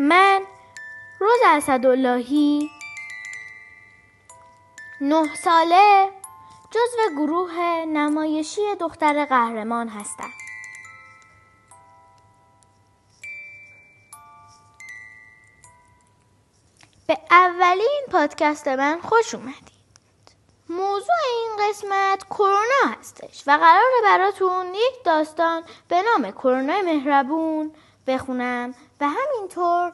من روز اسداللهی نه ساله جزو گروه نمایشی دختر قهرمان هستم. به اولین پادکست من خوش اومدید. موضوع این قسمت کرونا هستش و قرار براتون یک داستان به نام کرونا مهربون بخونم. و همینطور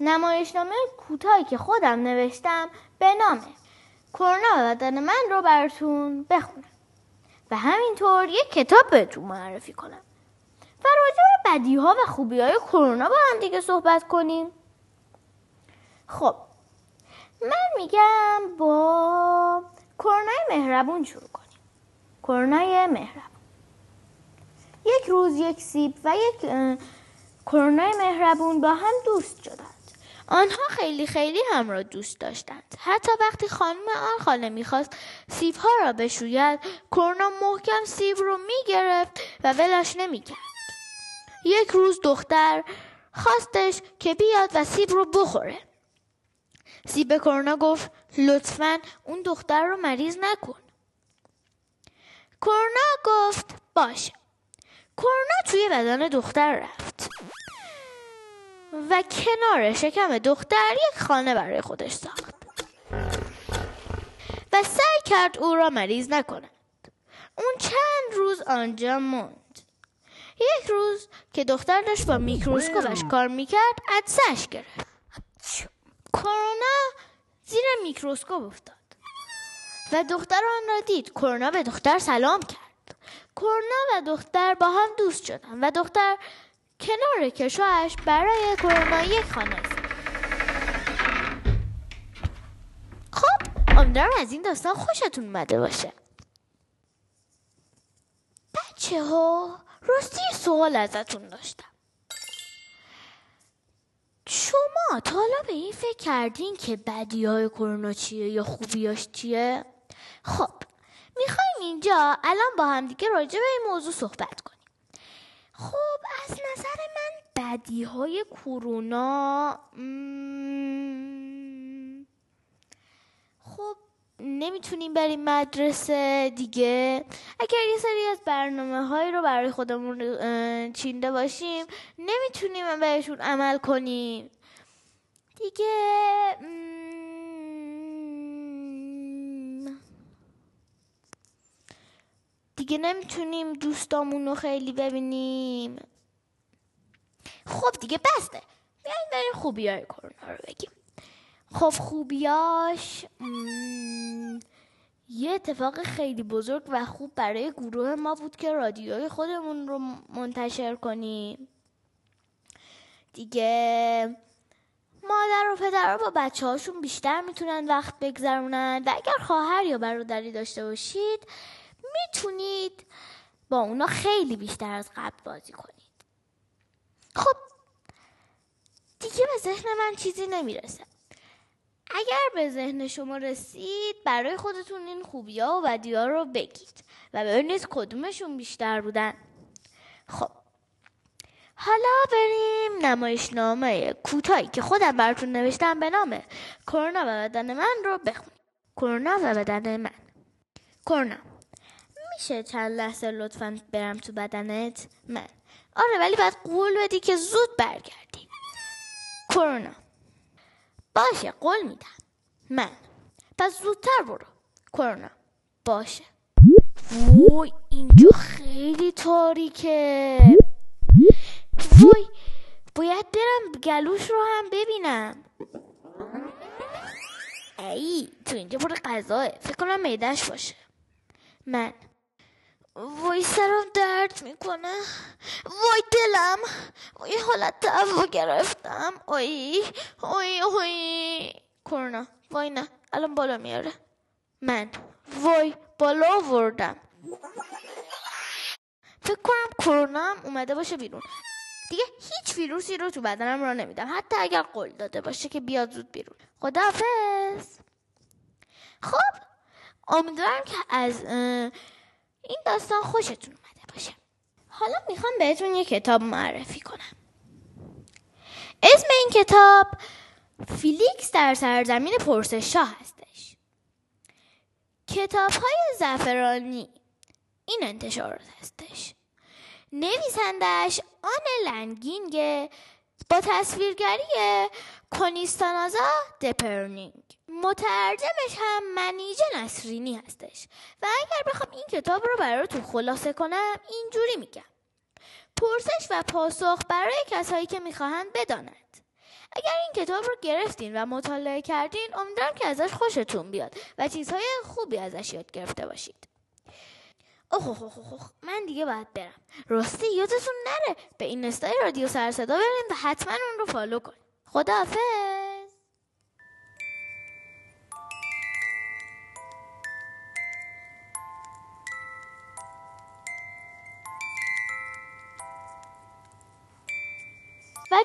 نمایشنامه کوتاهی که خودم نوشتم به نام کرونا بدن من رو براتون بخونم. و همینطور یک کتاب بهتون معرفی کنم. و راجع به بدی ها و خوبی های کرونا با هم دیگه صحبت کنیم. خب من میگم با کرونای مهربون شروع کنیم. کرونای مهربون. یک روز یک سیب و یک کرونای مهربون با هم دوست شدند. آنها خیلی خیلی هم را دوست داشتند. حتی وقتی خانم آن خاله می‌خواست سیب ها را بشوید کرونا محکم سیب رو می‌گرفت و ولش نمی‌کرد. یک روز دختر خواستش که بیاد و سیب رو بخوره. سیب کرونا گفت لطفا اون دختر رو مریض نکن. کرونا گفت باشه. کرونا توی بدن دختر رفت. و کنار شکم دختر یک خانه برای خودش ساخت. و سعی کرد او را مریض نکند. اون چند روز آنجا موند. یک روز که دختر داشت با میکروسکوپش کار می‌کرد عدسش گرفت. کرونا زیر میکروسکوپ افتاد. و دختر آن را دید. کرونا به دختر سلام کرد. کرونا و دختر با هم دوست شدن و دختر کنار کشوهش برای کرونا یک خانه. خب امیدوارم از این داستان خوشتون اومده باشه. بچه ها راستی سوال ازتون داشتم. شما تا حالا به این فکر کردین که بدی های کرونا چیه یا خوبیاش چیه؟ خب می‌خوایم اینجا الان با هم دیگه راجع به این موضوع صحبت کنیم. خب از بدی های کرونا خب نمی‌تونیم بریم مدرسه دیگه. اگر یه سری از برنامه هایی رو برای خودمون چینده باشیم نمی‌تونیم بهشون عمل کنیم. دیگه دیگه نمی‌تونیم دوستامون رو خیلی ببینیم. خب دیگه بسته. بیاین بریم خوبی های کرونا رو بگیم. خب خوبیاش یه اتفاق خیلی بزرگ و خوب برای گروه ما بود که رادیوی خودمون رو منتشر کنیم. دیگه مادر و پدر با بچه هاشون بیشتر می‌تونن وقت بگذرونن و اگر خواهر یا برادری داشته باشید می‌تونید با اونا خیلی بیشتر از قبل بازی کنید. خب ذهن من چیزی نمی‌رسه. اگر به ذهن شما رسید برای خودتون این خوبی و بدی رو بگید و ببینید کدومشون بیشتر بودن. خب حالا بریم نمایشنامه کوتاهی که خودم براتون نوشتم به نام کرونا و بدن من رو بخونیم کرونا و بدن من. کرونا میشه چند لحظه لطفا برم تو بدنت؟ من. آره ولی باید قول بدی که زود برگردی کرونا باشه قول میدم من پس زودتر برو کرونا باشه وای اینجا خیلی تاریکه وای باید برم گلوش رو هم ببینم ای تو اینجا پر غذاه فکر کنم میدهش باشه من وای سرم درد می‌کنه. وای دلم. وای حالت دعوا گرفتم. وای وای وای کرونا. وای نه. الان بالا میاره. من. وای بالا آوردم. فکر کنم کرونا اومده باشه بیرون. دیگه هیچ ویروسی رو تو بدنم را نمیدم. حتی اگر قول داده باشه که بیاد زود بیرون. خداحافظ. خب امیدوارم که از این داستان خوشتون اومده باشه. حالا می‌خوام بهتون یه کتاب معرفی کنم. اسم این کتاب فیلیکس در سرزمین پرسش هستش. کتاب های زعفرانی این انتشارات هستش. نویسندش آن لنگینگ با تصویرگری کنیستانازا دپرنینگ. مترجمش هم منیژه نسرینی هستش. و اگر بخوام این کتاب رو براتون خلاصه کنم اینجوری میگم. پرسش و پاسخ برای کسایی که می‌خواهند بدانند. اگر این کتاب رو گرفتین و مطالعه کردین امیدوارم که ازش خوشتون بیاد و چیزهای خوبی ازش یاد گرفته باشید. اوه اوه اوه من دیگه باید برم. راستی یادتون نره. به این استای رادیو سر صدا بریم و حتما اون رو فالو کن. خداحافظ.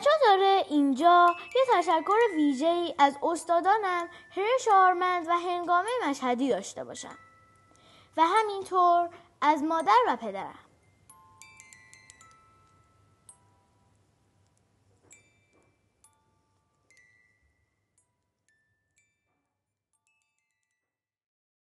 جا داره اینجا یه تشکر ویژه ای از استادانم هرش آرمند و هنگامه مشهدی داشته باشم. و همینطور از مادر و پدرم.